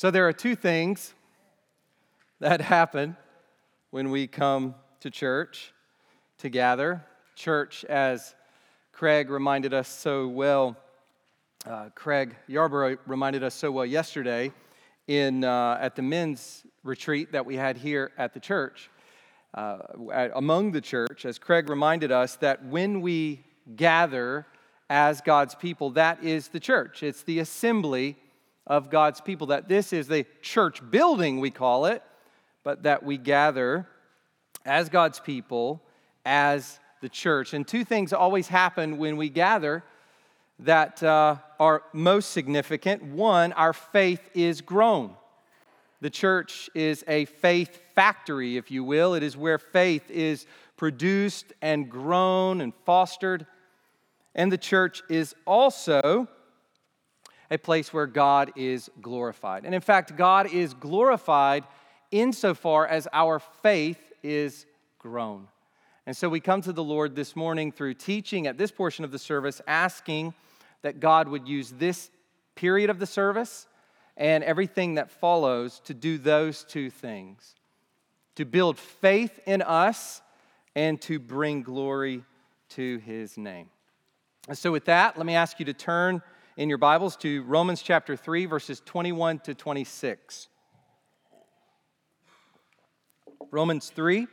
So, there are two things that happen when we come to church to gather. Church, as Craig reminded us so well, uh, Craig Yarborough reminded us so well yesterday in, uh, at the men's retreat that we had here at the church, uh, among the church, as Craig reminded us that when we gather as God's people, that is the church. It's the assembly of God's people, that this is the church building, we call it, but that we gather as God's people, as the church. And two things always happen when we gather that uh, are most significant. One, our faith is grown. The church is a faith factory, if you will. It is where faith is produced and grown and fostered. And the church is also a place where God is glorified. And in fact, God is glorified insofar as our faith is grown. And so we come to the Lord this morning through teaching at this portion of the service, asking that God would use this period of the service and everything that follows to do those two things to build faith in us and to bring glory to his name. And so, with that, let me ask you to turn in your Bibles to Romans chapter 3, verses 21 to 26. Romans 3,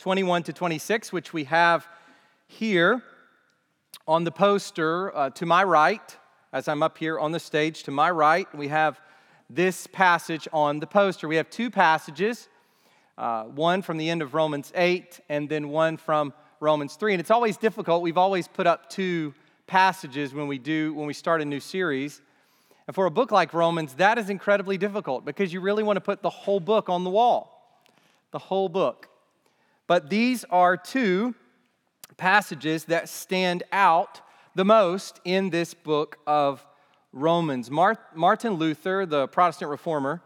21 to 26, which we have here on the poster uh, to my right, as I'm up here on the stage to my right, we have this passage on the poster. We have two passages, uh, one from the end of Romans 8 and then one from Romans 3. And it's always difficult. We've always put up two passages when we do when we start a new series. And for a book like Romans, that is incredibly difficult because you really want to put the whole book on the wall. The whole book. But these are two passages that stand out the most in this book of Romans. Martin Luther, the Protestant reformer,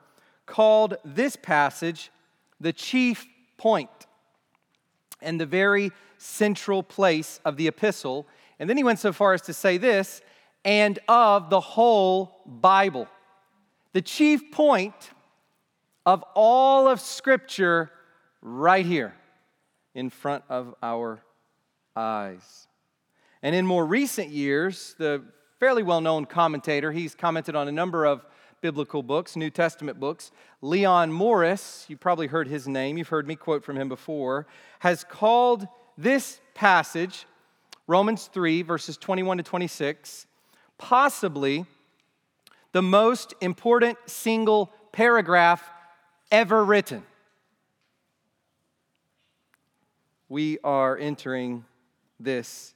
called this passage the chief point and the very central place of the epistle. And then he went so far as to say this and of the whole Bible. The chief point of all of Scripture right here in front of our eyes. And in more recent years, the fairly well known commentator, he's commented on a number of biblical books, New Testament books. Leon Morris, you probably heard his name, you've heard me quote from him before, has called this passage, Romans 3, verses 21 to 26, possibly the most important single paragraph ever written. We are entering this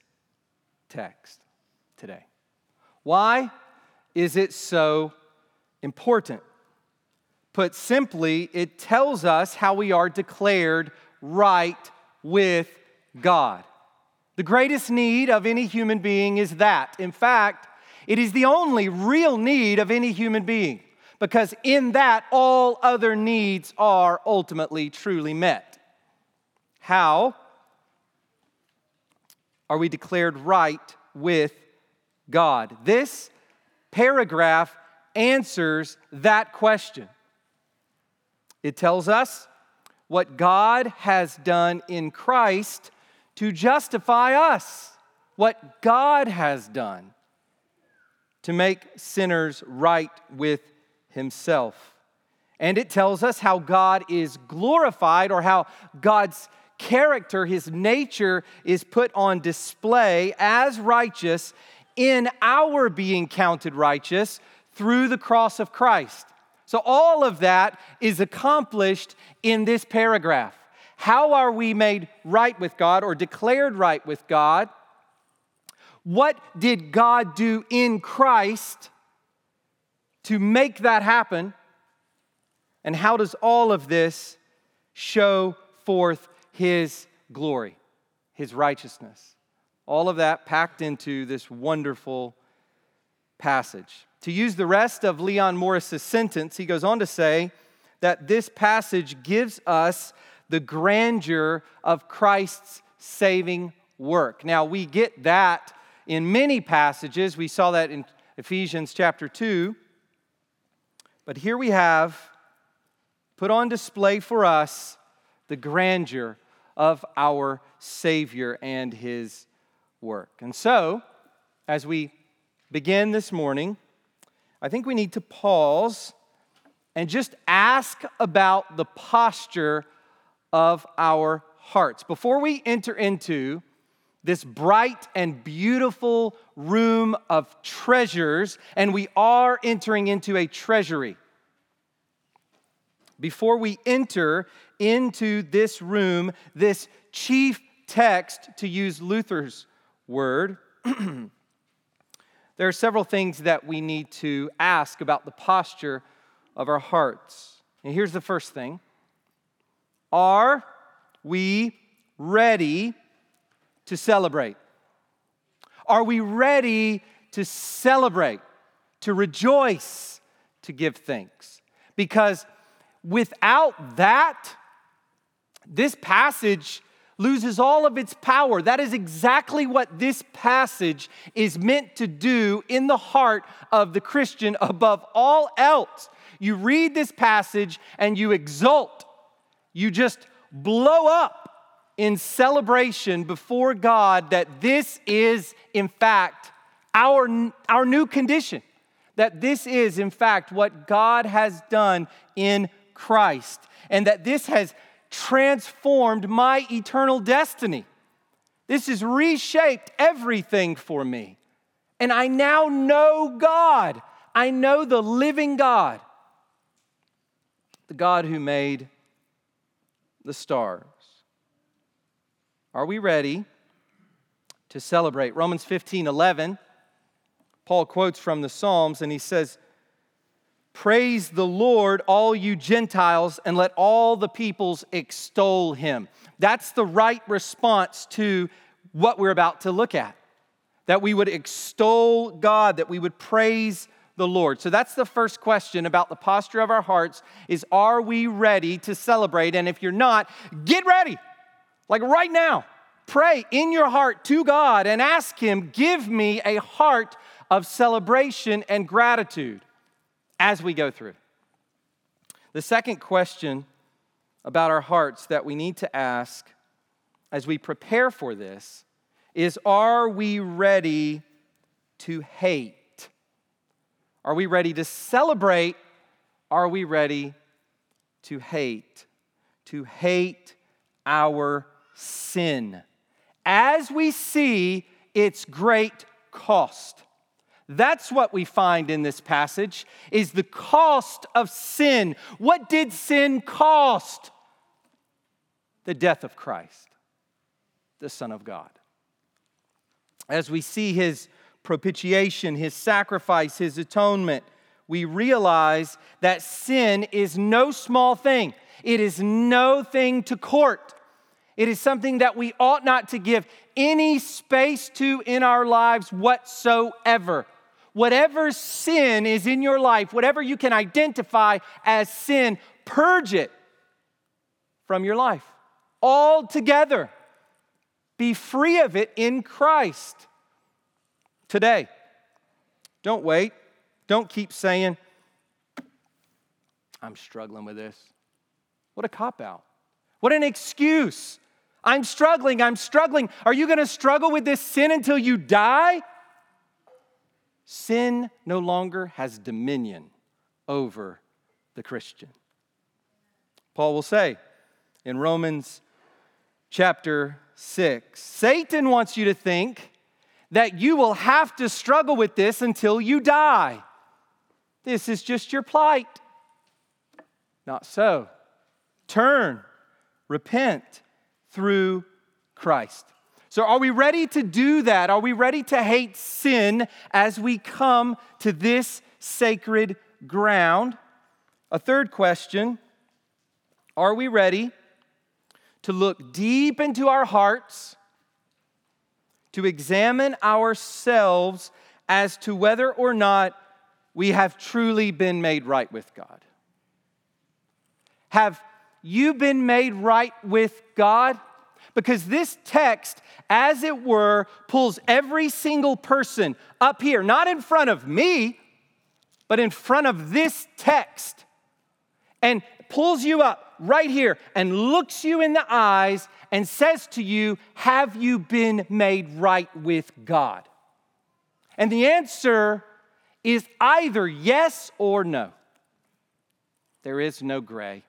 text today. Why is it so important? Put simply, it tells us how we are declared right with God. The greatest need of any human being is that. In fact, it is the only real need of any human being because in that all other needs are ultimately truly met. How? are we declared right with God? This paragraph answers that question. It tells us what God has done in Christ to justify us, what God has done to make sinners right with Himself. And it tells us how God is glorified or how God's character, his nature is put on display as righteous in our being counted righteous through the cross of Christ. So, all of that is accomplished in this paragraph. How are we made right with God or declared right with God? What did God do in Christ to make that happen? And how does all of this show forth his glory, his righteousness. All of that packed into this wonderful passage. To use the rest of Leon Morris's sentence, he goes on to say that this passage gives us the grandeur of Christ's saving work. Now, we get that in many passages. We saw that in Ephesians chapter 2. But here we have put on display for us the grandeur of our Savior and his work. And so, as we begin this morning, I think we need to pause and just ask about the posture of our hearts. Before we enter into this bright and beautiful room of treasures, and we are entering into a treasury. Before we enter into this room, this chief text, to use Luther's word, there are several things that we need to ask about the posture of our hearts. And here's the first thing Are we ready to celebrate? Are we ready to celebrate, to rejoice, to give thanks? Because without that, this passage loses all of its power. That is exactly what this passage is meant to do in the heart of the Christian above all else. You read this passage and you exult. You just blow up in celebration before God that this is, in fact, our, our new condition. That this is, in fact, what God has done in Christ. And that this has transformed my eternal destiny. This has reshaped everything for me. And I now know God. I know the living God, the God who made the stars. Are we ready to celebrate? Romans 15 11, Paul quotes from the Psalms and he says, Praise the Lord, all you Gentiles, and let all the peoples extol him. That's the right response to what we're about to look at. That we would extol God, that we would praise the Lord. So that's the first question about the posture of our hearts is are we ready to celebrate? And if you're not, get ready. Like right now, pray in your heart to God and ask Him, give me a heart of celebration and gratitude as we go through. The second question about our hearts that we need to ask as we prepare for this is Are we ready to hate? Are we ready to celebrate? Are we ready to hate? To hate our sin as we see its great cost. That's what we find in this passage is the cost of sin. What did sin cost? The death of Christ, the Son of God. As we see his propitiation, his sacrifice, his atonement, we realize that sin is no small thing. It is no thing to court. It is something that we ought not to give any space to in our lives whatsoever. Whatever sin is in your life, whatever you can identify as sin, purge it from your life altogether. Be free of it in Christ today. Don't wait. Don't keep saying, I'm struggling with this. What a cop out. What an excuse. I'm struggling. I'm struggling. Are you going to struggle with this sin until you die? Sin no longer has dominion over the Christian. Paul will say in Romans chapter 6 Satan wants you to think that you will have to struggle with this until you die. This is just your plight. Not so. Turn, repent through Christ. So, are we ready to do that? Are we ready to hate sin as we come to this sacred ground? A third question Are we ready to look deep into our hearts, to examine ourselves as to whether or not we have truly been made right with God? Have you been made right with God? Because this text, as it were, pulls every single person up here, not in front of me, but in front of this text and pulls you up right here and looks you in the eyes and says to you, Have you been made right with God? And the answer is either yes or no. There is no gray.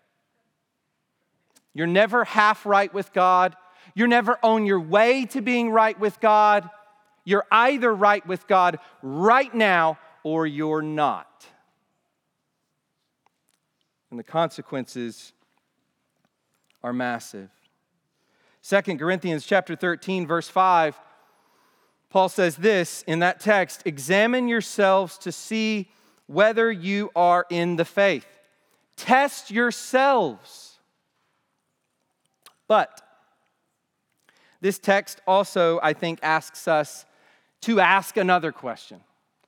You're never half right with God. You're never on your way to being right with God. You're either right with God right now or you're not. And the consequences are massive. 2 Corinthians chapter 13 verse 5 Paul says this in that text, examine yourselves to see whether you are in the faith. Test yourselves. But this text also, I think, asks us to ask another question,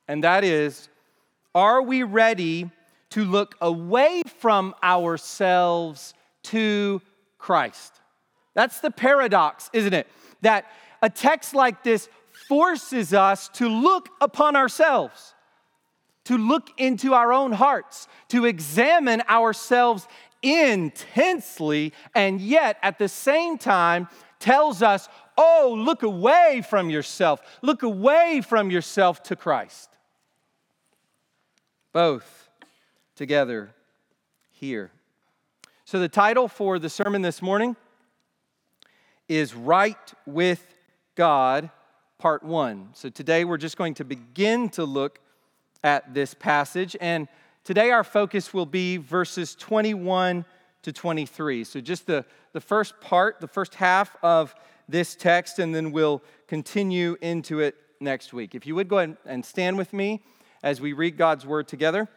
and that is Are we ready to look away from ourselves to Christ? That's the paradox, isn't it? That a text like this forces us to look upon ourselves, to look into our own hearts, to examine ourselves intensely, and yet at the same time tells us Oh, look away from yourself. Look away from yourself to Christ. Both together here. So, the title for the sermon this morning is Right with God, Part 1. So, today we're just going to begin to look at this passage. And today our focus will be verses 21 to 23. So, just the, the first part, the first half of this text, and then we'll continue into it next week. If you would go ahead and stand with me as we read God's word together.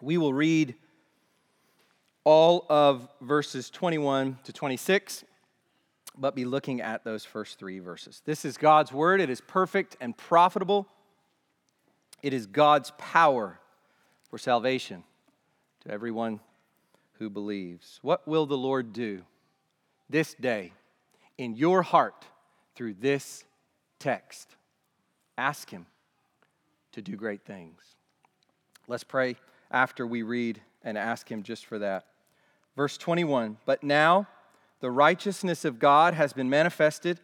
We will read all of verses 21 to 26, but be looking at those first three verses. This is God's word. It is perfect and profitable. It is God's power for salvation to everyone who believes. What will the Lord do this day in your heart through this text? Ask Him to do great things. Let's pray after we read and ask Him just for that. Verse 21 But now the righteousness of God has been manifested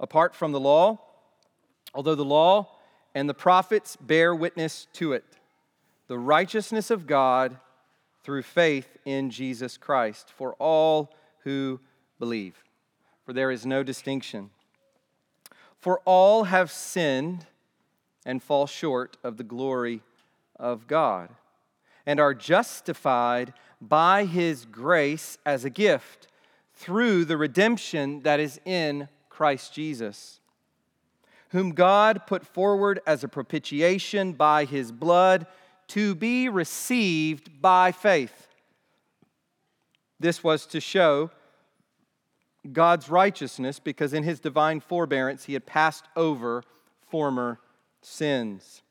apart from the law, although the law and the prophets bear witness to it. The righteousness of God through faith in Jesus Christ for all who believe. For there is no distinction. For all have sinned and fall short of the glory of God, and are justified by his grace as a gift through the redemption that is in Christ Jesus, whom God put forward as a propitiation by his blood to be received by faith. This was to show God's righteousness because in his divine forbearance he had passed over former sins.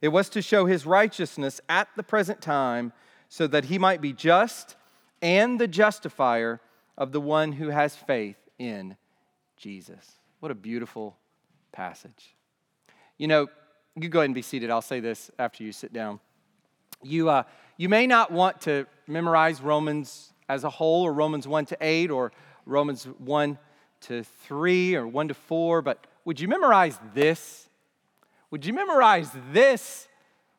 It was to show his righteousness at the present time so that he might be just and the justifier of the one who has faith in Jesus. What a beautiful passage. You know, you go ahead and be seated. I'll say this after you sit down. You, uh, you may not want to memorize Romans as a whole, or Romans 1 to 8, or Romans 1 to 3, or 1 to 4, but would you memorize this? Would you memorize this,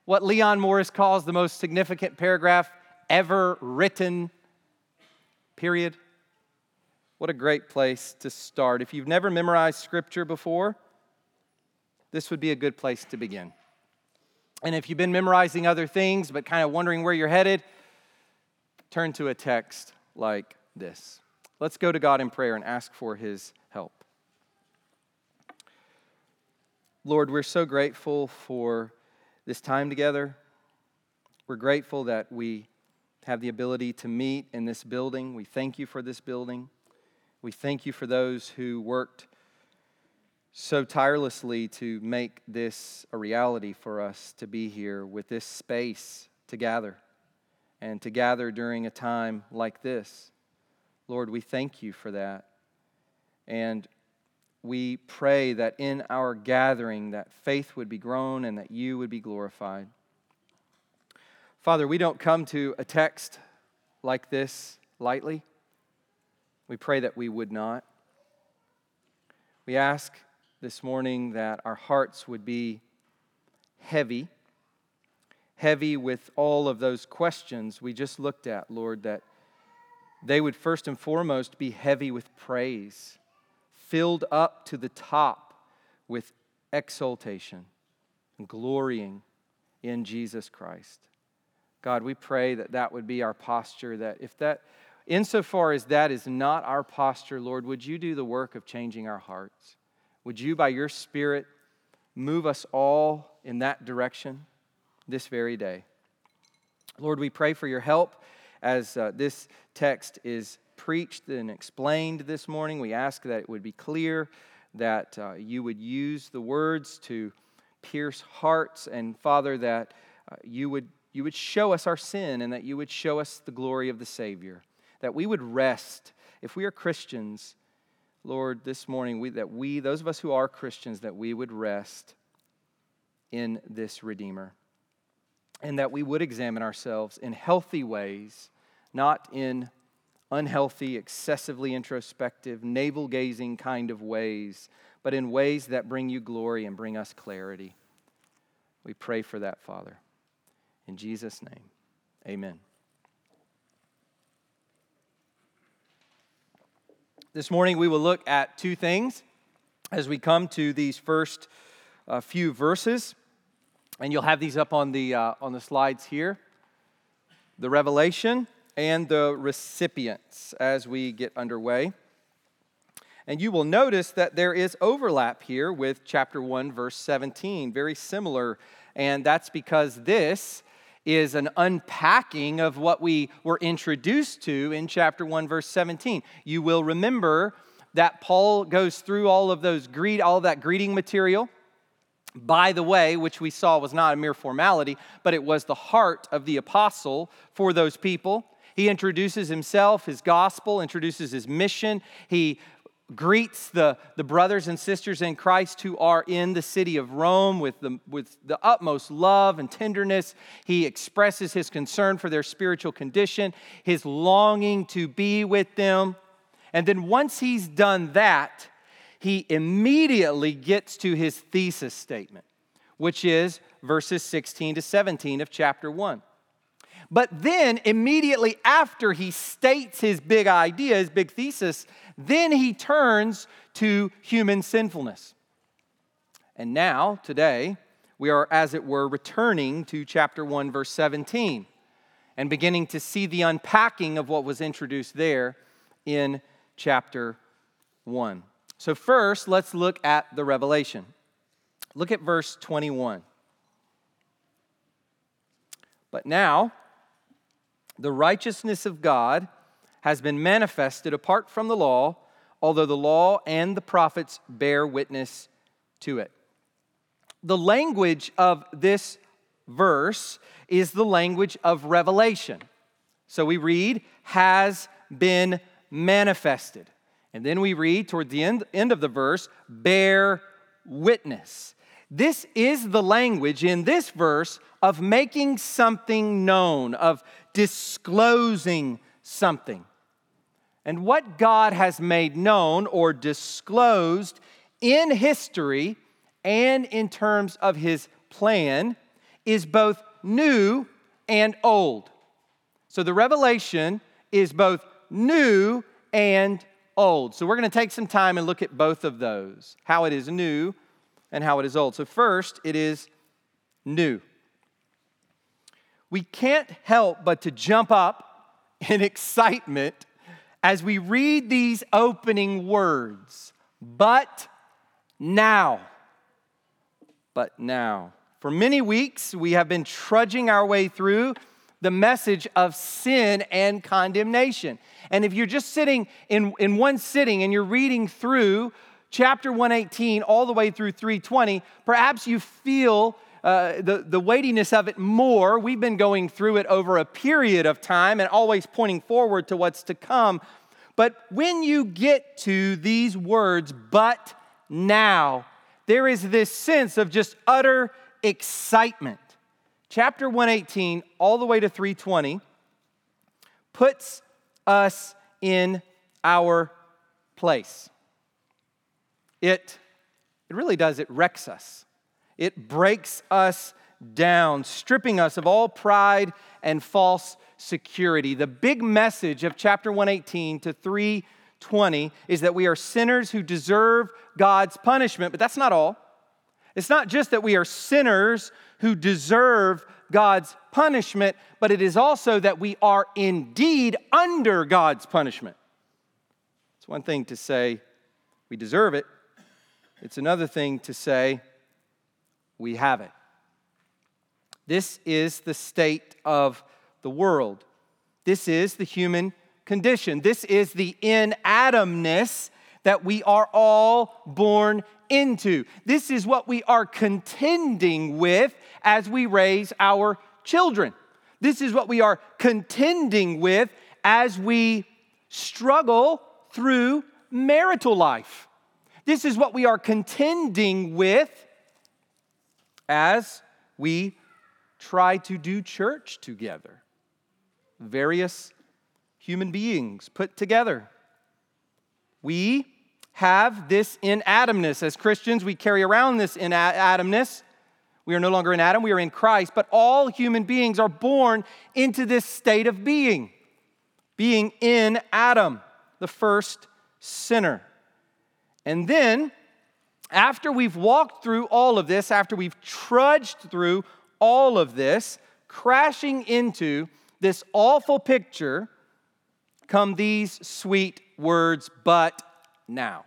what Leon Morris calls the most significant paragraph ever written, period? What a great place to start. If you've never memorized scripture before, this would be a good place to begin. And if you've been memorizing other things but kind of wondering where you're headed, turn to a text like this. Let's go to God in prayer and ask for his help. Lord, we're so grateful for this time together. We're grateful that we have the ability to meet in this building. We thank you for this building. We thank you for those who worked so tirelessly to make this a reality for us to be here with this space to gather and to gather during a time like this. Lord, we thank you for that. And we pray that in our gathering that faith would be grown and that you would be glorified. Father, we don't come to a text like this lightly. We pray that we would not. We ask this morning that our hearts would be heavy, heavy with all of those questions we just looked at, Lord, that they would first and foremost be heavy with praise filled up to the top with exultation and glorying in Jesus Christ. God, we pray that that would be our posture, that if that, insofar as that is not our posture, Lord, would you do the work of changing our hearts? Would you, by your Spirit, move us all in that direction this very day? Lord, we pray for your help as uh, this text is preached and explained this morning. We ask that it would be clear, that uh, you would use the words to pierce hearts, and Father, that uh, you, would, you would show us our sin and that you would show us the glory of the Savior. That we would rest. If we are Christians, Lord, this morning, we, that we, those of us who are Christians, that we would rest in this Redeemer. And that we would examine ourselves in healthy ways, not in unhealthy, excessively introspective, navel gazing kind of ways, but in ways that bring you glory and bring us clarity. We pray for that, Father. In Jesus' name, amen. This morning, we will look at two things as we come to these first uh, few verses. And you'll have these up on the, uh, on the slides here. The revelation and the recipients as we get underway. And you will notice that there is overlap here with chapter 1, verse 17, very similar. And that's because this is an unpacking of what we were introduced to in chapter 1, verse 17. You will remember that Paul goes through all of those greet, all of that greeting material. By the way, which we saw was not a mere formality, but it was the heart of the apostle for those people. He introduces himself, his gospel, introduces his mission. He greets the, the brothers and sisters in Christ who are in the city of Rome with the, with the utmost love and tenderness. He expresses his concern for their spiritual condition, his longing to be with them. And then once he's done that, he immediately gets to his thesis statement, which is verses 16 to 17 of chapter 1. But then, immediately after he states his big idea, his big thesis, then he turns to human sinfulness. And now, today, we are, as it were, returning to chapter 1, verse 17, and beginning to see the unpacking of what was introduced there in chapter 1. So, first, let's look at the revelation. Look at verse 21. But now, the righteousness of God has been manifested apart from the law, although the law and the prophets bear witness to it. The language of this verse is the language of revelation. So we read, has been manifested. And then we read toward the end, end of the verse, bear witness. This is the language in this verse of making something known, of disclosing something. And what God has made known or disclosed in history and in terms of his plan is both new and old. So the revelation is both new and old. So we're going to take some time and look at both of those how it is new and how it is old. So, first, it is new we can't help but to jump up in excitement as we read these opening words. But now, but now. For many weeks, we have been trudging our way through the message of sin and condemnation. And if you're just sitting in, in one sitting and you're reading through chapter 118 all the way through 320, perhaps you feel uh, the, the weightiness of it more. We've been going through it over a period of time and always pointing forward to what's to come. But when you get to these words, but now. There is this sense of just utter excitement. Chapter 118, all the way to 320, puts us in our place. It, it really does, it wrecks us. It breaks us down, stripping us of all pride and false security. The big message of chapter 118 to 320 is that we are sinners who deserve God's punishment, but that's not all. It's not just that we are sinners who deserve God's punishment, but it is also that we are indeed under God's punishment. It's one thing to say we deserve it, it's another thing to say we have it. This is the state of the world. This is the human condition. This is the in Adamness that we are all born into. This is what we are contending with as we raise our children. This is what we are contending with as we struggle through marital life. This is what we are contending with as we try to do church together. Various human beings put together. We have this in Adamness. As Christians, we carry around this in Adamness. We are no longer in Adam, we are in Christ, but all human beings are born into this state of being, being in Adam, the first sinner. And then, after we've walked through all of this, after we've trudged through all of this, crashing into this awful picture, come these sweet words, but now.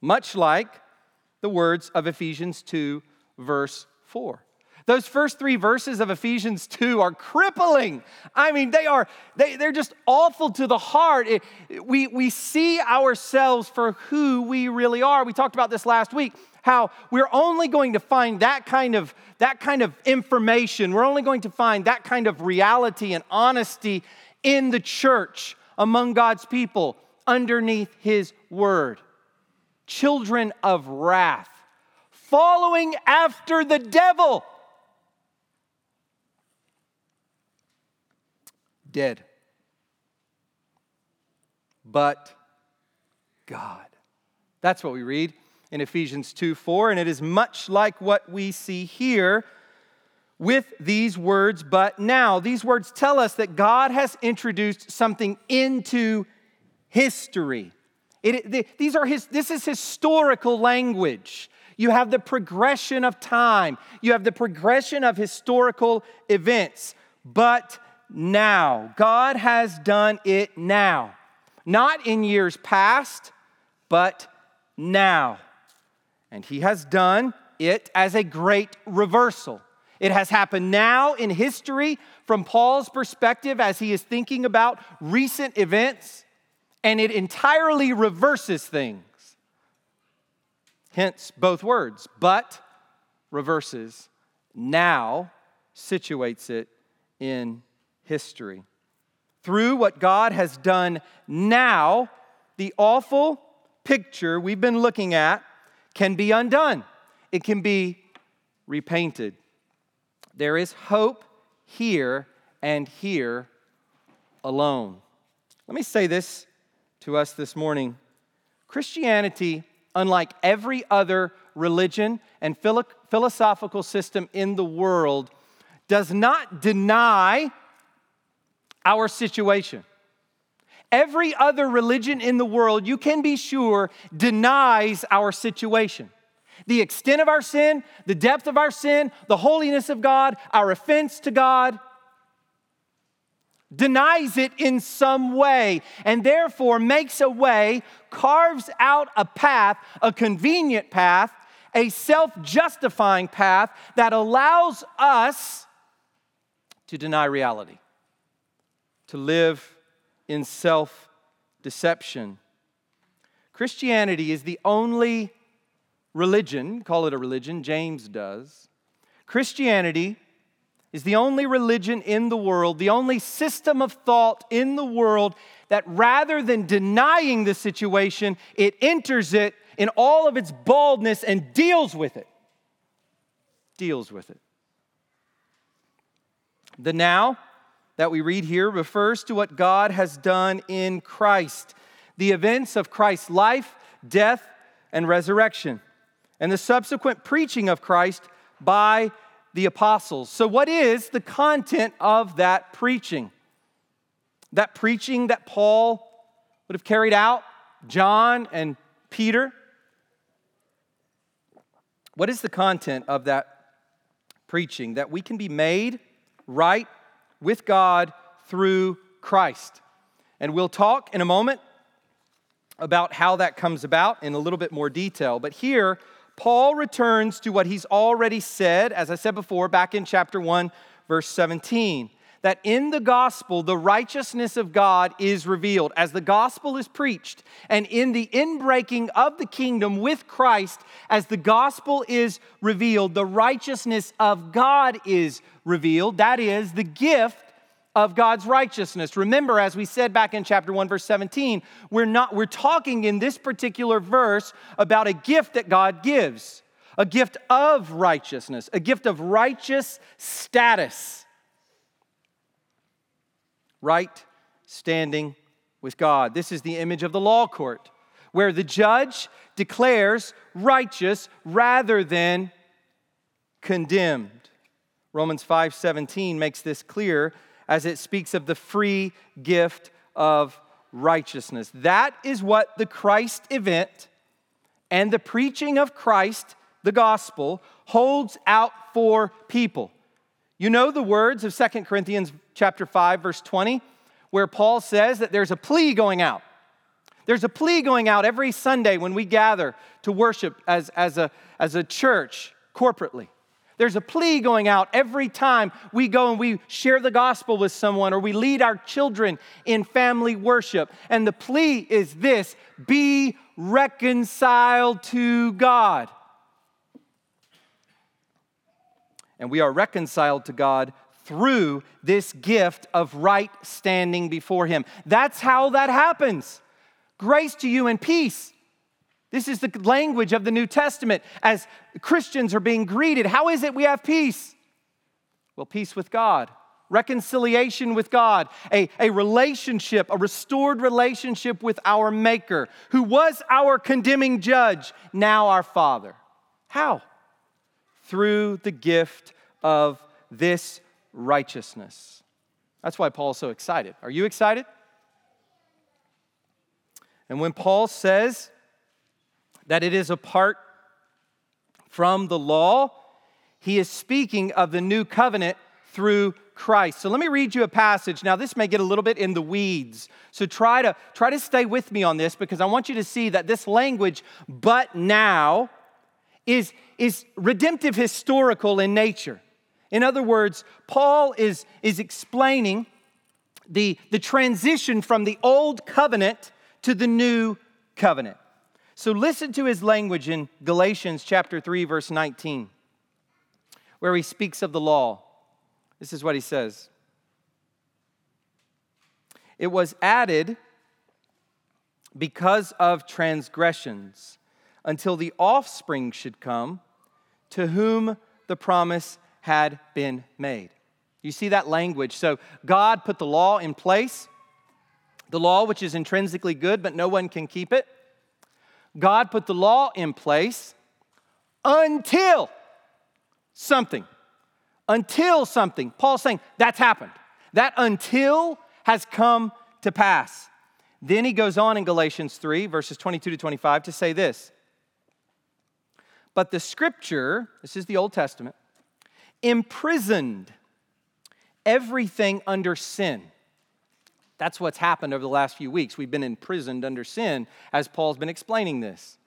Much like the words of Ephesians 2, verse 4. Those first three verses of Ephesians 2 are crippling. I mean, they are, they, they're just awful to the heart. It, we, we see ourselves for who we really are. We talked about this last week, how we're only going to find that kind of, that kind of information. We're only going to find that kind of reality and honesty in the church among God's people underneath His word. Children of wrath, following after the devil. Dead. But God. That's what we read in Ephesians 2 4, and it is much like what we see here with these words, but now. These words tell us that God has introduced something into history. It, the, these are his, this is historical language. You have the progression of time, you have the progression of historical events. But now, God has done it now. Not in years past, but now. And He has done it as a great reversal. It has happened now in history from Paul's perspective as he is thinking about recent events and it entirely reverses things. Hence, both words, but reverses, now situates it in history. Through what God has done now, the awful picture we've been looking at can be undone, it can be repainted. There is hope here and here alone. Let me say this to us this morning Christianity, unlike every other religion and philosophical system in the world, does not deny our situation. Every other religion in the world, you can be sure, denies our situation. The extent of our sin, the depth of our sin, the holiness of God, our offense to God, denies it in some way, and therefore makes a way, carves out a path, a convenient path, a self justifying path that allows us to deny reality, to live in self deception. Christianity is the only religion, call it a religion, James does. Christianity is the only religion in the world, the only system of thought in the world that rather than denying the situation, it enters it in all of its baldness and deals with it. Deals with it. The now that we read here refers to what God has done in Christ, the events of Christ's life, death, and resurrection, and the subsequent preaching of Christ by the apostles. So, what is the content of that preaching? That preaching that Paul would have carried out, John and Peter. What is the content of that preaching? That we can be made right with God through Christ. And we'll talk in a moment about how that comes about in a little bit more detail. But here, Paul returns to what he's already said, as I said before, back in chapter 1, verse 17, that in the gospel, the righteousness of God is revealed as the gospel is preached, and in the inbreaking of the kingdom with Christ, as the gospel is revealed, the righteousness of God is revealed. That is the gift of God's righteousness. Remember, as we said back in chapter 1, verse 17, we're not we're talking in this particular verse about a gift that God gives, a gift of righteousness, a gift of righteous status. Right standing with God. This is the image of the law court, where the judge declares righteous rather than condemned. Romans 5:17 makes this clear as it speaks of the free gift of righteousness. That is what the Christ event and the preaching of Christ, the gospel, holds out for people. You know the words of Second Corinthians chapter 5 verse 20 where Paul says that there's a plea going out. There's a plea going out every Sunday when we gather to worship as, as, a, as a church corporately. There's a plea going out every time we go and we share the gospel with someone or we lead our children in family worship. And the plea is this be reconciled to God. And we are reconciled to God through this gift of right standing before Him. That's how that happens. Grace to you and peace this is the language of the New Testament as Christians are being greeted. How is it we have peace? Well, peace with God, reconciliation with God, a, a relationship, a restored relationship with our Maker, who was our condemning judge, now our Father. How? Through the gift of this righteousness. That's why Paul's so excited. Are you excited? And when Paul says, that it is apart from the law, he is speaking of the new covenant through Christ. So let me read you a passage. Now this may get a little bit in the weeds. So try to try to stay with me on this because I want you to see that this language but now is is redemptive historical in nature. In other words, Paul is is explaining the the transition from the old covenant to the new covenant. So listen to his language in Galatians chapter 3 verse 19 where he speaks of the law. This is what he says. It was added because of transgressions until the offspring should come to whom the promise had been made. You see that language. So God put the law in place, the law which is intrinsically good, but no one can keep it. God put the law in place until something. Until something. Paul's saying that's happened. That until has come to pass. Then he goes on in Galatians 3, verses 22 to 25, to say this. But the scripture, this is the Old Testament, imprisoned everything under sin that's what's happened over the last few weeks. We've been imprisoned under sin, as Paul's been explaining this.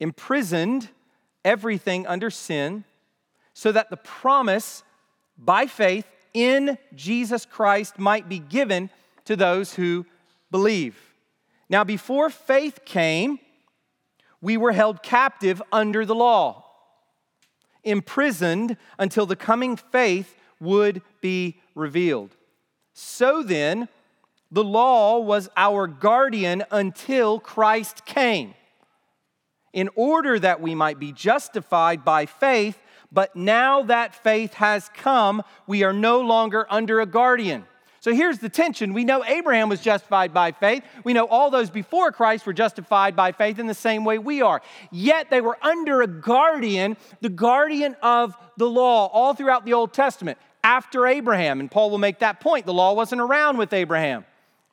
Imprisoned everything under sin, so that the promise by faith in Jesus Christ might be given to those who believe. Now, before faith came, we were held captive under the law, imprisoned until the coming faith would be revealed. So then, the law was our guardian until Christ came. in order that we might be justified by faith. But now that faith has come, we are no longer under a guardian. So here's the tension. We know Abraham was justified by faith. We know all those before Christ were justified by faith in the same way we are. Yet they were under a guardian, the guardian of the law, all throughout the Old Testament after Abraham. And Paul will make that point. The law wasn't around with Abraham.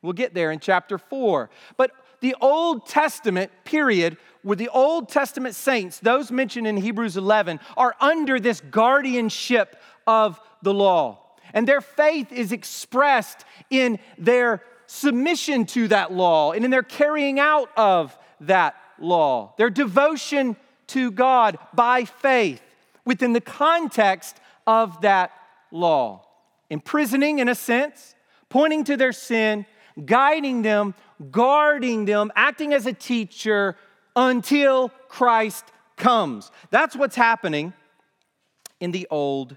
We'll get there in chapter 4. But the Old Testament period, where the Old Testament saints, those mentioned in Hebrews 11, are under this guardianship of the law. And their faith is expressed in their submission to that law and in their carrying out of that law, their devotion to God by faith within the context of that law. Imprisoning, in a sense, pointing to their sin, guiding them, guarding them, acting as a teacher until Christ comes. That's what's happening in the Old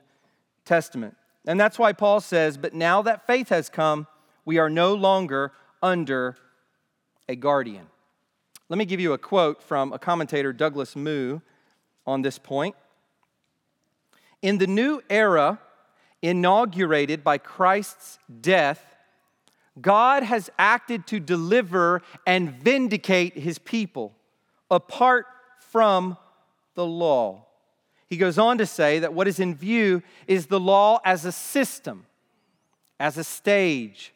Testament. And that's why Paul says, But now that faith has come, we are no longer under a guardian. Let me give you a quote from a commentator, Douglas Moo, on this point. In the new era inaugurated by Christ's death, God has acted to deliver and vindicate his people apart from the law. He goes on to say that what is in view is the law as a system, as a stage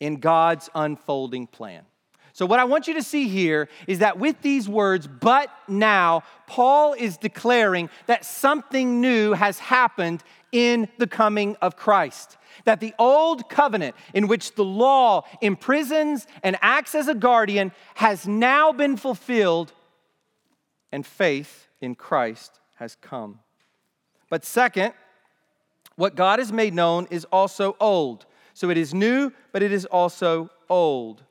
in God's unfolding plan. So, what I want you to see here is that with these words, but now, Paul is declaring that something new has happened in the coming of Christ. That the old covenant, in which the law imprisons and acts as a guardian, has now been fulfilled, and faith in Christ has come. But second, what God has made known is also old. So it is new, but it is also old.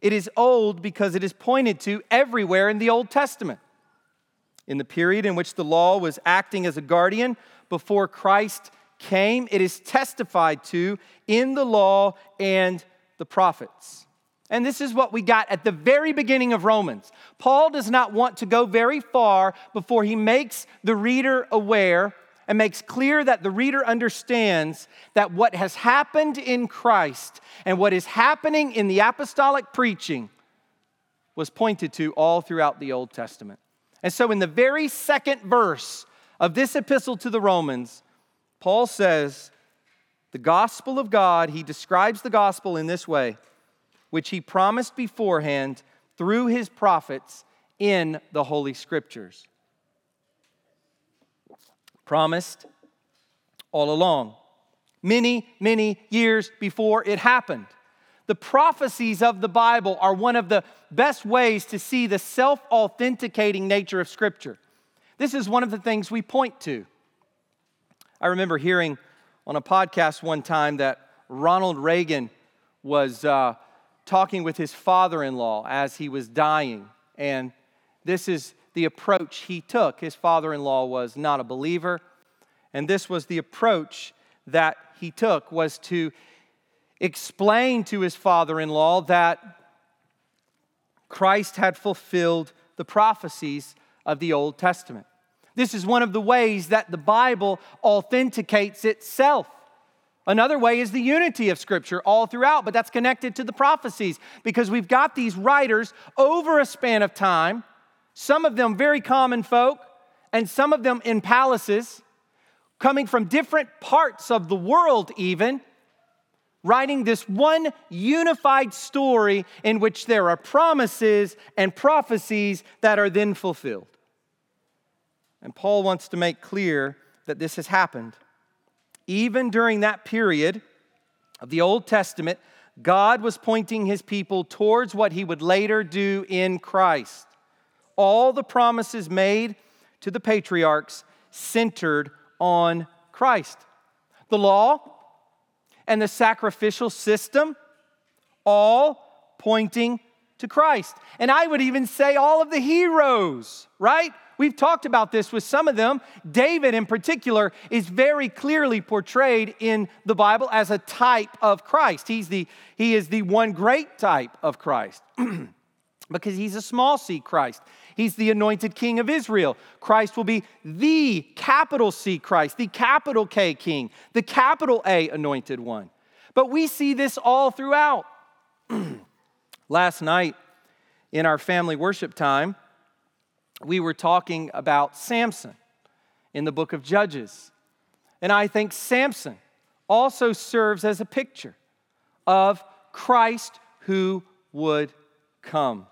It is old because it is pointed to everywhere in the Old Testament. In the period in which the law was acting as a guardian before Christ came, it is testified to in the law and the prophets. And this is what we got at the very beginning of Romans. Paul does not want to go very far before he makes the reader aware and makes clear that the reader understands that what has happened in Christ and what is happening in the apostolic preaching was pointed to all throughout the Old Testament. And so, in the very second verse of this epistle to the Romans, Paul says, The gospel of God, he describes the gospel in this way which he promised beforehand through his prophets in the Holy Scriptures. Promised all along, many, many years before it happened. The prophecies of the Bible are one of the best ways to see the self authenticating nature of Scripture. This is one of the things we point to. I remember hearing on a podcast one time that Ronald Reagan was uh, talking with his father in law as he was dying. And this is the approach he took. His father in law was not a believer. And this was the approach that he took was to explain to his father-in-law that Christ had fulfilled the prophecies of the Old Testament. This is one of the ways that the Bible authenticates itself. Another way is the unity of Scripture all throughout, but that's connected to the prophecies because we've got these writers over a span of time, some of them very common folk, and some of them in palaces, coming from different parts of the world, even, writing this one unified story in which there are promises and prophecies that are then fulfilled. And Paul wants to make clear that this has happened even during that period of the Old Testament, God was pointing his people towards what he would later do in Christ. All the promises made to the patriarchs centered on Christ. The law and the sacrificial system, all pointing to Christ. And I would even say all of the heroes, right? We've talked about this with some of them. David, in particular, is very clearly portrayed in the Bible as a type of Christ. He's the, he is the one great type of Christ. because he's a small c Christ. He's the anointed king of Israel. Christ will be the capital C Christ, the capital K king, the capital A anointed one. But we see this all throughout. Last night in our family worship time, we were talking about Samson in the book of Judges. And I think Samson also serves as a picture of Christ who would come.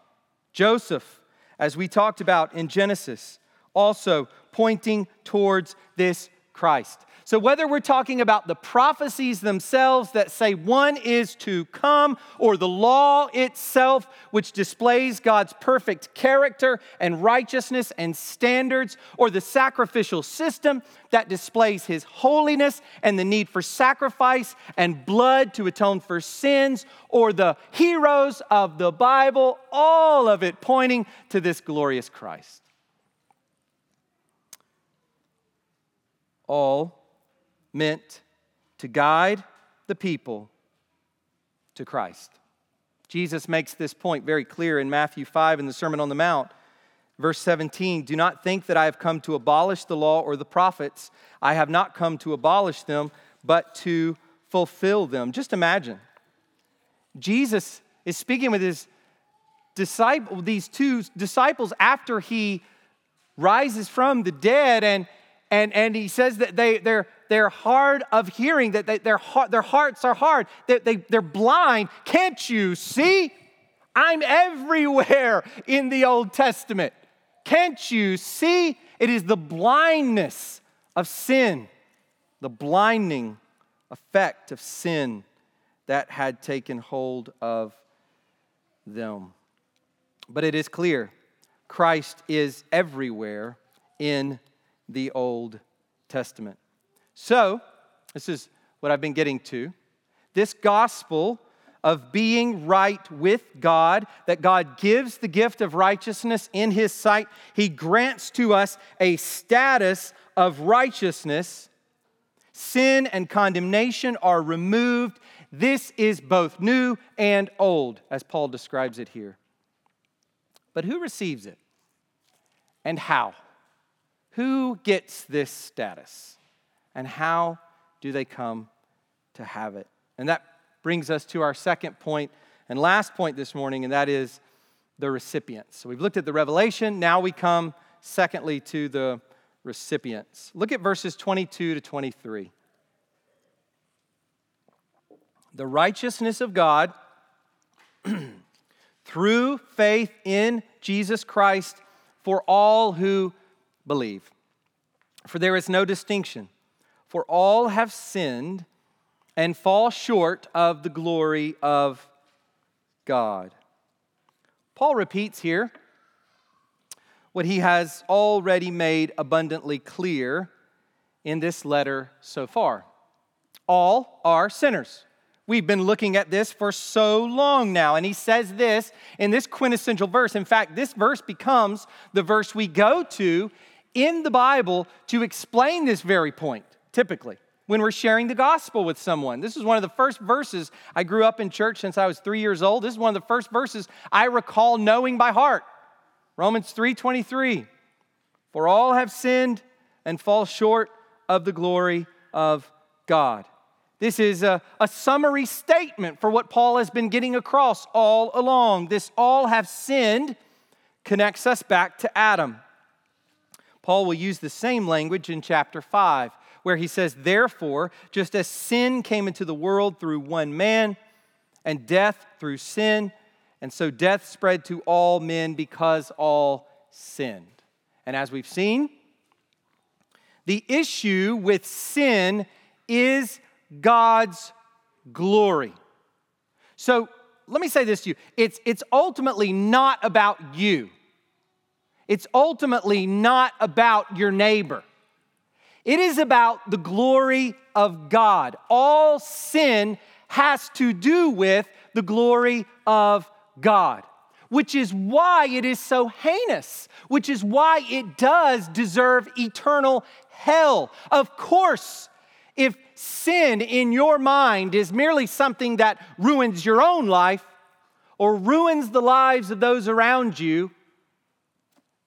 Joseph, as we talked about in Genesis, also pointing towards this Christ. So, whether we're talking about the prophecies themselves that say one is to come, or the law itself, which displays God's perfect character and righteousness and standards, or the sacrificial system that displays his holiness and the need for sacrifice and blood to atone for sins, or the heroes of the Bible, all of it pointing to this glorious Christ. All meant to guide the people to Christ. Jesus makes this point very clear in Matthew 5 in the Sermon on the Mount. Verse 17 Do not think that I have come to abolish the law or the prophets. I have not come to abolish them, but to fulfill them. Just imagine. Jesus is speaking with his disciple, these two disciples after he rises from the dead, and, and, and he says that they, they're, they're hard of hearing, that they, their, their hearts are hard, that they, they're blind. Can't you see? I'm everywhere in the Old Testament. Can't you see? It is the blindness of sin, the blinding effect of sin that had taken hold of them. But it is clear Christ is everywhere in the Old Testament. So, this is what I've been getting to. This gospel of being right with God, that God gives the gift of righteousness in His sight, He grants to us a status of righteousness. Sin and condemnation are removed. This is both new and old, as Paul describes it here. But who receives it? And how? Who gets this status? And how do they come to have it? And that brings us to our second point and last point this morning, and that is the recipients. So we've looked at the revelation, now we come, secondly, to the recipients. Look at verses 22 to 23. The righteousness of God through faith in Jesus Christ for all who believe. For there is no distinction for all have sinned and fall short of the glory of God. Paul repeats here what he has already made abundantly clear in this letter so far. All are sinners. We've been looking at this for so long now, and he says this in this quintessential verse. In fact, this verse becomes the verse we go to in the Bible to explain this very point typically when we're sharing the gospel with someone. This is one of the first verses. I grew up in church since I was three years old. This is one of the first verses I recall knowing by heart. Romans 3:23. For all have sinned and fall short of the glory of God. This is a, a summary statement for what Paul has been getting across all along. This all have sinned connects us back to Adam. Paul will use the same language in chapter 5 where he says, Therefore, just as sin came into the world through one man, and death through sin, and so death spread to all men because all sinned. And as we've seen, the issue with sin is God's glory. So let me say this to you it's, it's ultimately not about you, it's ultimately not about your neighbor. It is about the glory of God. All sin has to do with the glory of God, which is why it is so heinous, which is why it does deserve eternal hell. Of course, if sin in your mind is merely something that ruins your own life, or ruins the lives of those around you,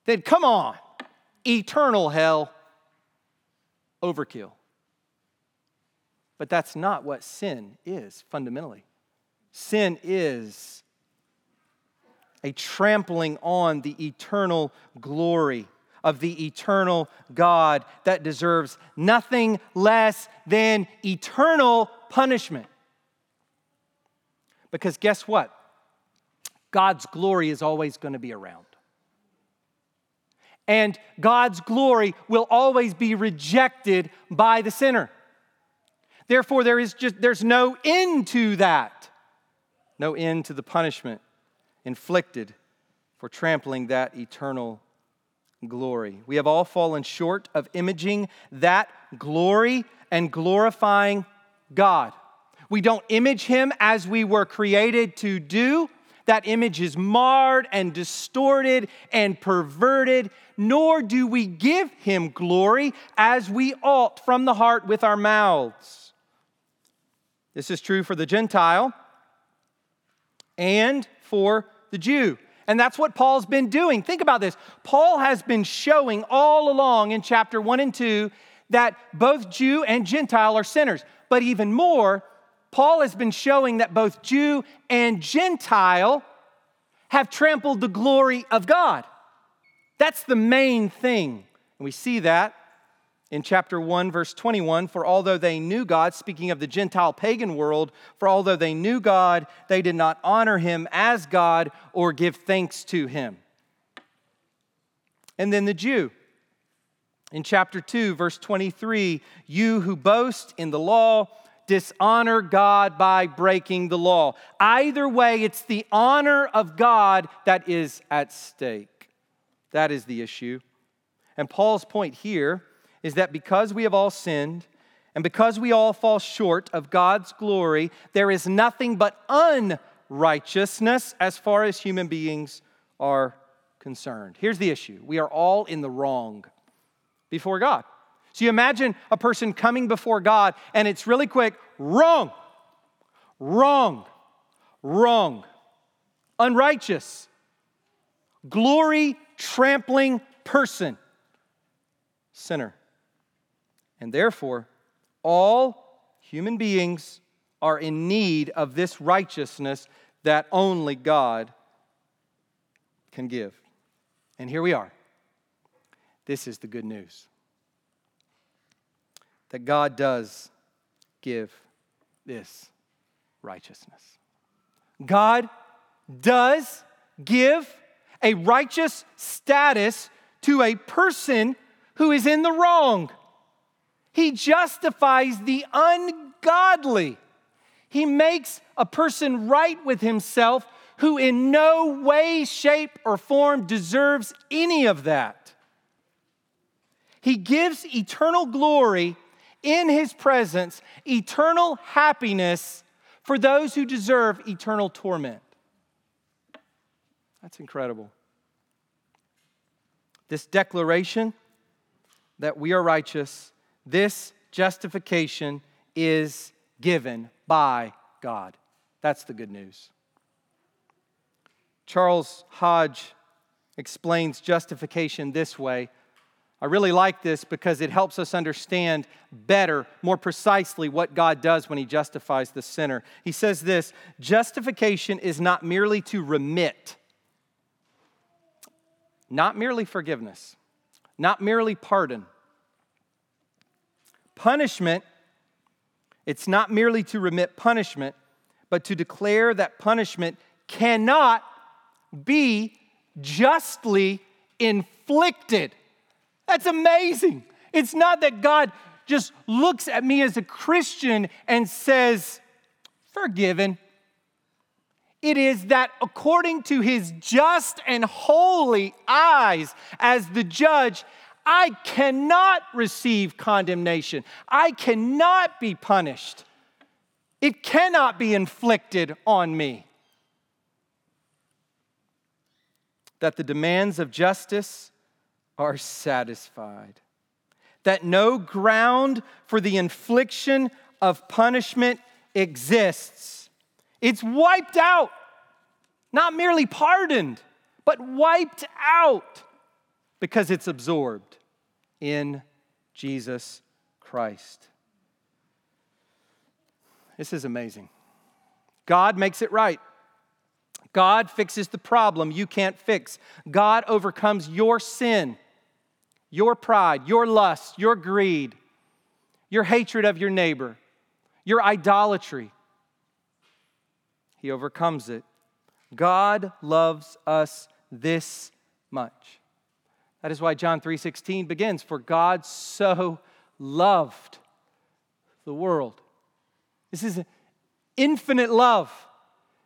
then come on, eternal hell, overkill. But that's not what sin is fundamentally. Sin is a trampling on the eternal glory of the eternal God that deserves nothing less than eternal punishment. Because guess what? God's glory is always going to be around. And God's glory will always be rejected by the sinner. Therefore, there is just there's no end to that. No end to the punishment inflicted for trampling that eternal glory. We have all fallen short of imaging that glory and glorifying God. We don't image him as we were created to do. That image is marred and distorted and perverted, nor do we give him glory as we ought from the heart with our mouths. This is true for the Gentile and for the Jew. And that's what Paul's been doing. Think about this. Paul has been showing all along in chapter 1 and 2 that both Jew and Gentile are sinners. But even more, Paul has been showing that both Jew and Gentile have trampled the glory of God. That's the main thing. And we see that in chapter 1, verse 21 For although they knew God, speaking of the Gentile pagan world, for although they knew God, they did not honor him as God or give thanks to him. And then the Jew. In chapter 2, verse 23, you who boast in the law dishonor God by breaking the law. Either way, it's the honor of God that is at stake. That is the issue. And Paul's point here is that because we have all sinned and because we all fall short of God's glory, there is nothing but unrighteousness as far as human beings are concerned. Here's the issue we are all in the wrong before God. So you imagine a person coming before God and it's really quick wrong, wrong, wrong, unrighteous, glory trampling person, sinner. And therefore, all human beings are in need of this righteousness that only God can give. And here we are. This is the good news that God does give this righteousness. God does give a righteous status to a person who is in the wrong. He justifies the ungodly. He makes a person right with himself who in no way, shape, or form deserves any of that. He gives eternal glory in his presence, eternal happiness for those who deserve eternal torment. That's incredible. This declaration that we are righteous this justification is given by God. That's the good news. Charles Hodge explains justification this way. I really like this because it helps us understand better, more precisely, what God does when He justifies the sinner. He says this justification is not merely to remit, not merely forgiveness, not merely pardon Punishment, it's not merely to remit punishment, but to declare that punishment cannot be justly inflicted. That's amazing. It's not that God just looks at me as a Christian and says, forgiven. It is that according to his just and holy eyes, as the judge, I cannot receive condemnation. I cannot be punished. It cannot be inflicted on me. That the demands of justice are satisfied. That no ground for the infliction of punishment exists. It's wiped out. Not merely pardoned, but wiped out because it's absorbed in Jesus Christ. This is amazing. God makes it right. God fixes the problem you can't fix. God overcomes your sin, your pride, your lust, your greed, your hatred of your neighbor, your idolatry. He overcomes it. God loves us this much. That is why John 3:16 begins, for God so loved the world. This is infinite love.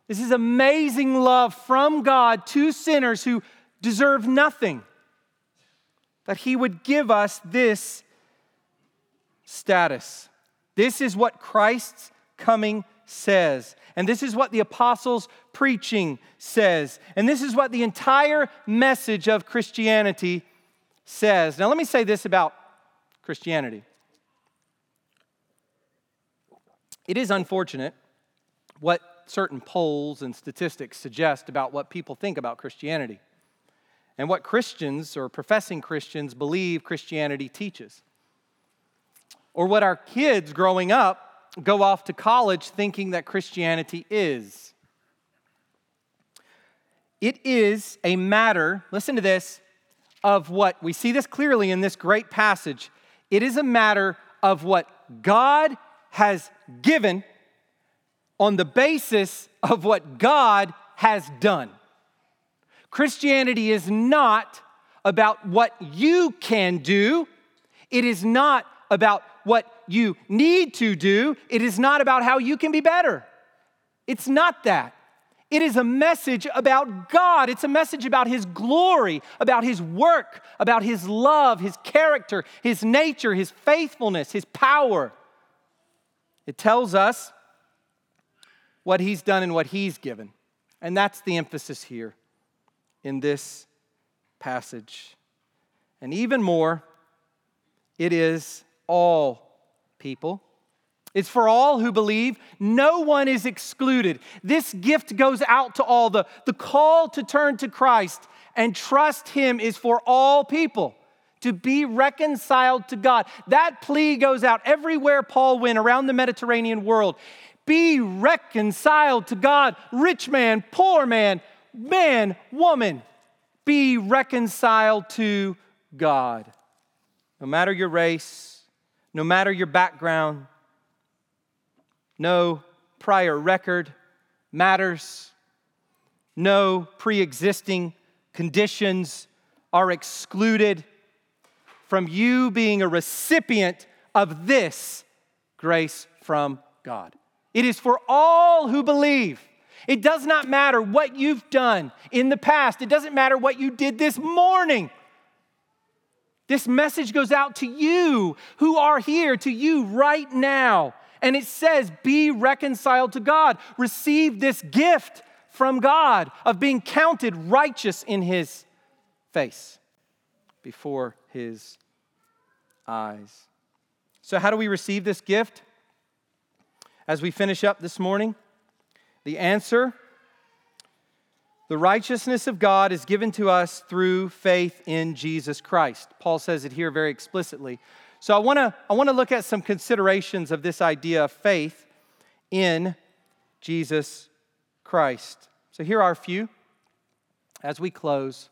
This is amazing love from God to sinners who deserve nothing. That He would give us this status. This is what Christ's coming says. And this is what the apostles' preaching says. And this is what the entire message of Christianity says. Now, let me say this about Christianity it is unfortunate what certain polls and statistics suggest about what people think about Christianity and what Christians or professing Christians believe Christianity teaches. Or what our kids growing up go off to college thinking that Christianity is. It is a matter, listen to this, of what we see this clearly in this great passage. It is a matter of what God has given on the basis of what God has done. Christianity is not about what you can do, it is not about what you need to do, it is not about how you can be better. It's not that. It is a message about God. It's a message about His glory, about His work, about His love, His character, His nature, His faithfulness, His power. It tells us what He's done and what He's given. And that's the emphasis here in this passage. And even more, it is all people. It's for all who believe. No one is excluded. This gift goes out to all. The, the call to turn to Christ and trust Him is for all people to be reconciled to God. That plea goes out everywhere Paul went around the Mediterranean world. Be reconciled to God, rich man, poor man, man, woman. Be reconciled to God. No matter your race, no matter your background, no prior record matters, no pre existing conditions are excluded from you being a recipient of this grace from God. It is for all who believe. It does not matter what you've done in the past, it doesn't matter what you did this morning. This message goes out to you who are here, to you right now. And it says, Be reconciled to God. Receive this gift from God of being counted righteous in His face before His eyes. So, how do we receive this gift? As we finish up this morning, the answer the righteousness of God is given to us through faith in Jesus Christ. Paul says it here very explicitly. So I want to I want to look at some considerations of this idea of faith in Jesus Christ. So here are a few as we close.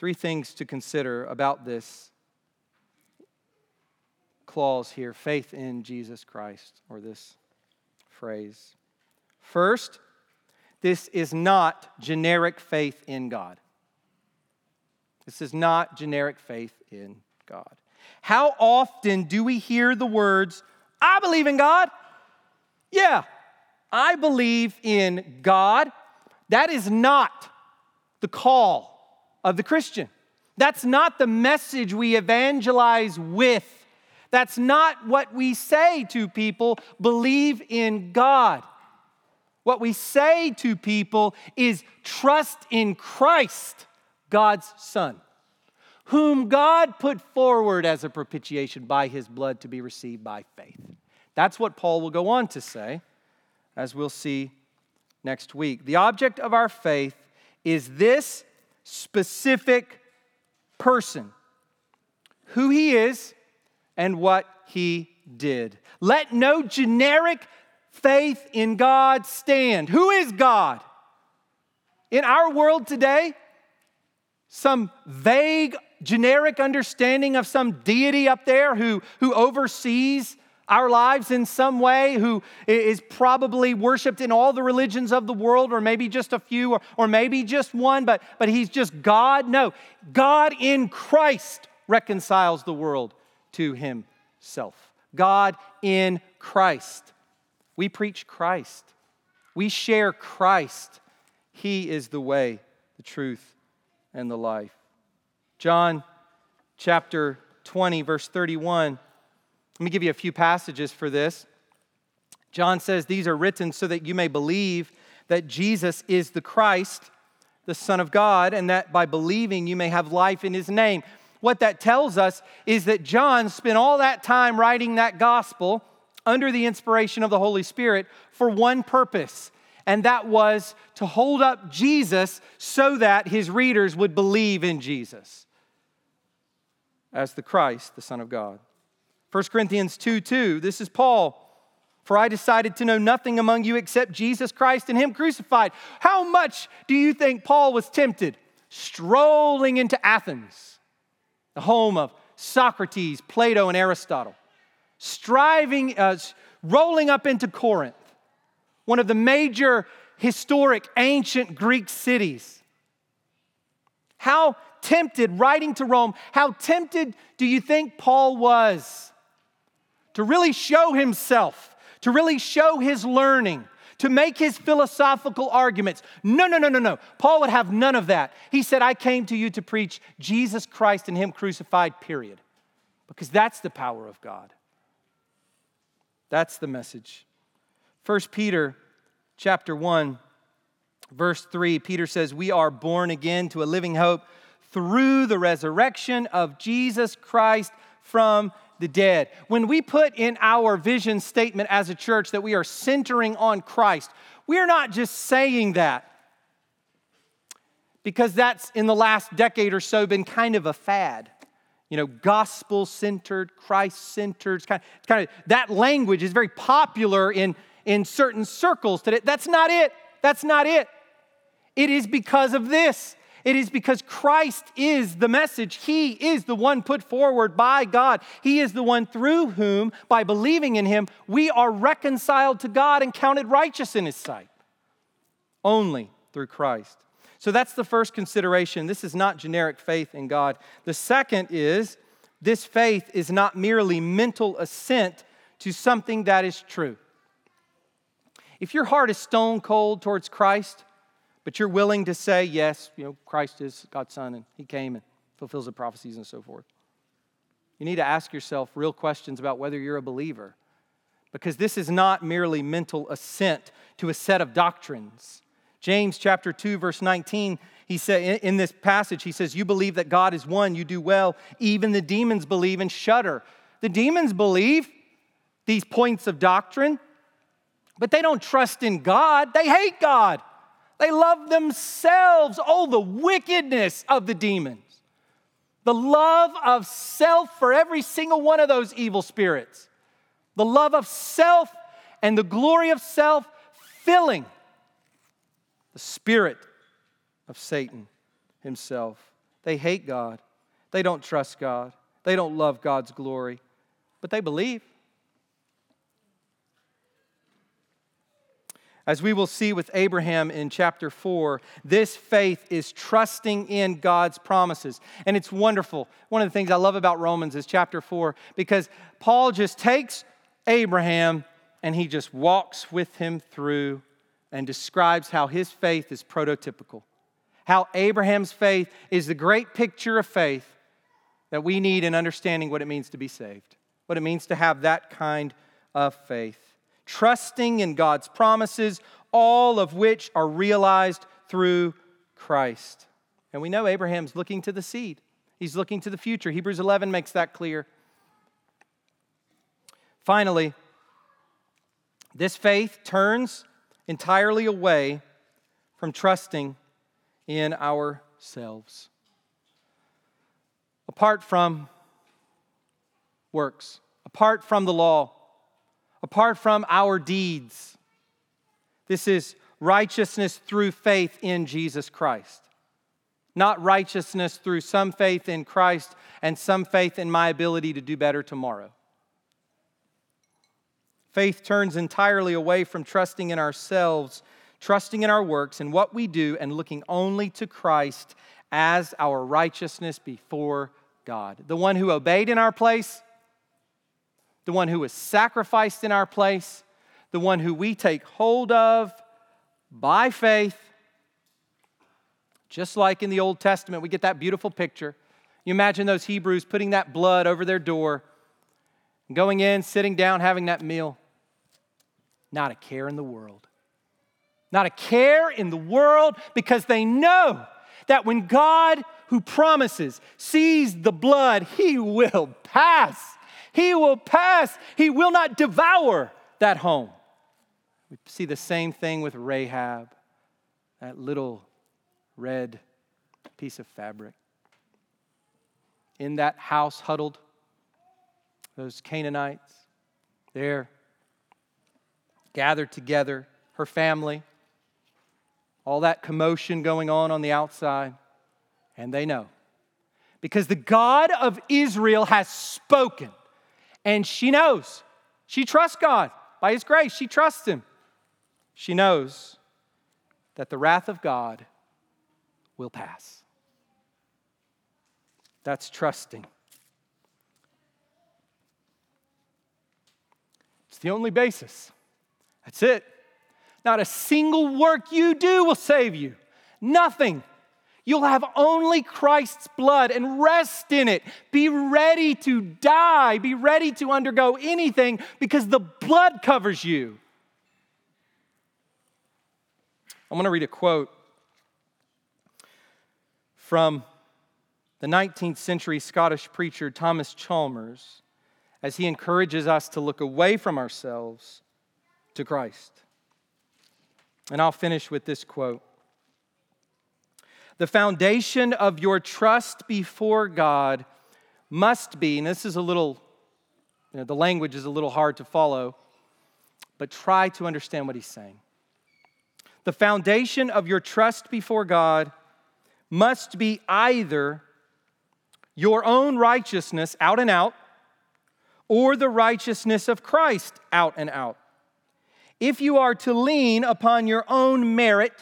Three things to consider about this clause here faith in Jesus Christ, or this phrase. First, this is not generic faith in God. This is not generic faith in God. How often do we hear the words, I believe in God? Yeah, I believe in God. That is not the call of the Christian. That's not the message we evangelize with. That's not what we say to people believe in God. What we say to people is trust in Christ, God's Son, whom God put forward as a propitiation by his blood to be received by faith. That's what Paul will go on to say as we'll see next week. The object of our faith is this specific person, who he is, and what he did. Let no generic faith in God stand. Who is God? In our world today, some vague, generic understanding of some deity up there who, who oversees our lives in some way, who is probably worshiped in all the religions of the world, or maybe just a few, or, or maybe just one, but, but he's just God. No, God in Christ reconciles the world to himself. God in Christ. We preach Christ, we share Christ. He is the way, the truth, and the life. John chapter 20, verse 31 let me give you a few passages for this. John says, These are written so that you may believe that Jesus is the Christ, the Son of God, and that by believing you may have life in his name. What that tells us is that John spent all that time writing that gospel under the inspiration of the Holy Spirit for one purpose, and that was to hold up Jesus so that his readers would believe in Jesus as the Christ, the Son of God. 1 Corinthians 2 2, this is Paul. For I decided to know nothing among you except Jesus Christ and Him crucified. How much do you think Paul was tempted? Strolling into Athens, the home of Socrates, Plato, and Aristotle, striving, uh, rolling up into Corinth, one of the major historic ancient Greek cities. How tempted, writing to Rome, how tempted do you think Paul was? to really show himself, to really show his learning, to make his philosophical arguments. No, no, no, no, no. Paul would have none of that. He said, I came to you to preach Jesus Christ and Him crucified, period. Because that's the power of God. That's the message. 1 Peter chapter 1, verse 3, Peter says, We are born again to a living hope through the resurrection of Jesus Christ from the dead. When we put in our vision statement as a church that we are centering on Christ, we are not just saying that because that's in the last decade or so been kind of a fad. You know, gospel centered, Christ centered. Kind of, kind of that language is very popular in, in certain circles today. That's not it. That's not it. It is because of this. It is because Christ is the message. He is the one put forward by God. He is the one through whom, by believing in Him, we are reconciled to God and counted righteous in His sight. Only through Christ. So that's the first consideration. This is not generic faith in God. The second is this faith is not merely mental assent to something that is true. If your heart is stone cold towards Christ, but you're willing to say, yes, you know, Christ is God's Son and He came and fulfills the prophecies and so forth. You need to ask yourself real questions about whether you're a believer. Because this is not merely mental assent to a set of doctrines. James chapter 2, verse 19, he said in this passage, he says, You believe that God is one, you do well. Even the demons believe and shudder. The demons believe these points of doctrine, but they don't trust in God. They hate God. They love themselves. Oh, the wickedness of the demons. The love of self for every single one of those evil spirits. The love of self and the glory of self filling the spirit of Satan himself. They hate God. They don't trust God. They don't love God's glory, but they believe. As we will see with Abraham in chapter 4, this faith is trusting in God's promises. And it's wonderful. One of the things I love about Romans is chapter 4 because Paul just takes Abraham and he just walks with him through and describes how his faith is prototypical. How Abraham's faith is the great picture of faith that we need in understanding what it means to be saved, what it means to have that kind of faith trusting in God's promises, all of which are realized through Christ. And we know Abraham's looking to the seed, he's looking to the future. Hebrews 11 makes that clear. Finally, this faith turns entirely away from trusting in ourselves. Apart from works, apart from the law, apart from our deeds. This is righteousness through faith in Jesus Christ. Not righteousness through some faith in Christ and some faith in my ability to do better tomorrow. Faith turns entirely away from trusting in ourselves, trusting in our works and what we do, and looking only to Christ as our righteousness before God. The one who obeyed in our place, the one who was sacrificed in our place, the one who we take hold of by faith. Just like in the Old Testament, we get that beautiful picture. You imagine those Hebrews putting that blood over their door, going in, sitting down, having that meal. Not a care in the world. Not a care in the world because they know that when God, who promises, sees the blood, he will pass. He will pass. He will not devour that home. We see the same thing with Rahab, that little red piece of fabric. In that house huddled, those Canaanites, there, gathered together, her family, all that commotion going on on the outside, and they know. Because the God of Israel has spoken, and she knows. She trusts God by His grace, she trusts Him. She knows that the wrath of God will pass. That's trusting. It's the only basis. That's it. Not a single work you do will save you. Nothing. You'll have only Christ's blood and rest in it. Be ready to die. Be ready to undergo anything because the blood covers you. I want to read a quote from the 19th century Scottish preacher Thomas Chalmers as he encourages us to look away from ourselves to Christ. And I'll finish with this quote The foundation of your trust before God must be, and this is a little, you know, the language is a little hard to follow, but try to understand what he's saying. The foundation of your trust before God must be either your own righteousness out and out or the righteousness of Christ out and out. If you are to lean upon your own merit,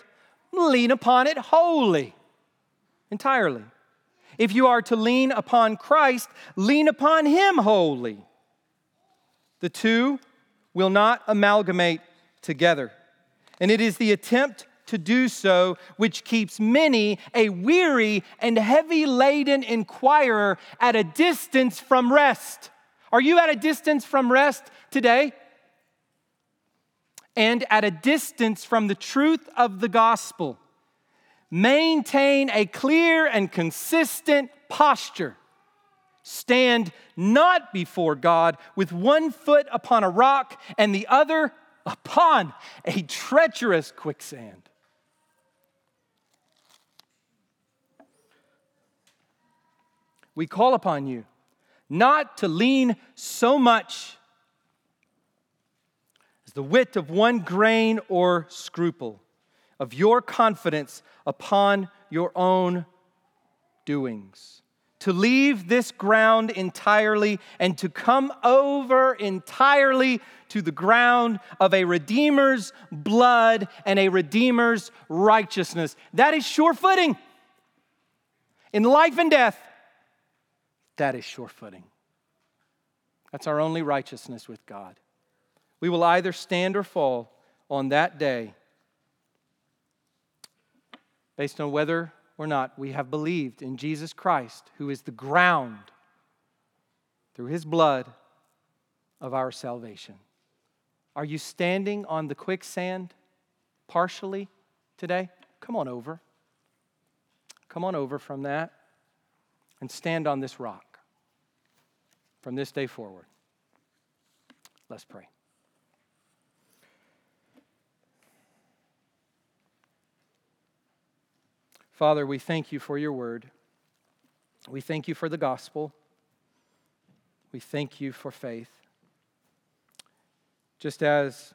lean upon it wholly, entirely. If you are to lean upon Christ, lean upon Him wholly. The two will not amalgamate together. And it is the attempt to do so which keeps many a weary and heavy laden inquirer at a distance from rest. Are you at a distance from rest today? And at a distance from the truth of the gospel. Maintain a clear and consistent posture. Stand not before God with one foot upon a rock and the other upon a treacherous quicksand. We call upon you not to lean so much as the wit of one grain or scruple of your confidence upon your own doings to leave this ground entirely and to come over entirely to the ground of a Redeemer's blood and a Redeemer's righteousness. That is sure footing. In life and death, that is sure footing. That's our only righteousness with God. We will either stand or fall on that day based on whether or not we have believed in Jesus Christ, who is the ground through his blood of our salvation. Are you standing on the quicksand partially today? Come on over. Come on over from that and stand on this rock from this day forward. Let's pray. Father, we thank you for your word. We thank you for the gospel. We thank you for faith. Just as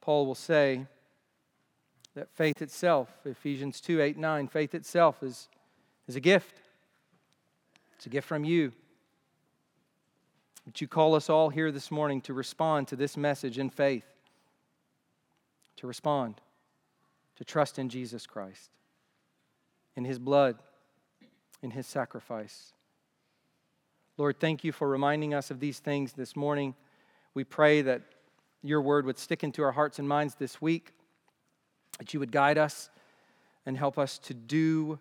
Paul will say that faith itself, Ephesians 2 8, 9, faith itself is, is a gift. It's a gift from you. But you call us all here this morning to respond to this message in faith, to respond, to trust in Jesus Christ, in his blood, in his sacrifice. Lord, thank you for reminding us of these things this morning. We pray that your word would stick into our hearts and minds this week, that you would guide us and help us to do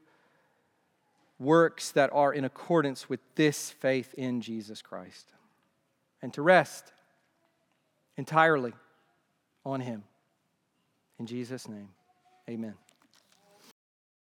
works that are in accordance with this faith in Jesus Christ, and to rest entirely on Him. In Jesus' name, amen.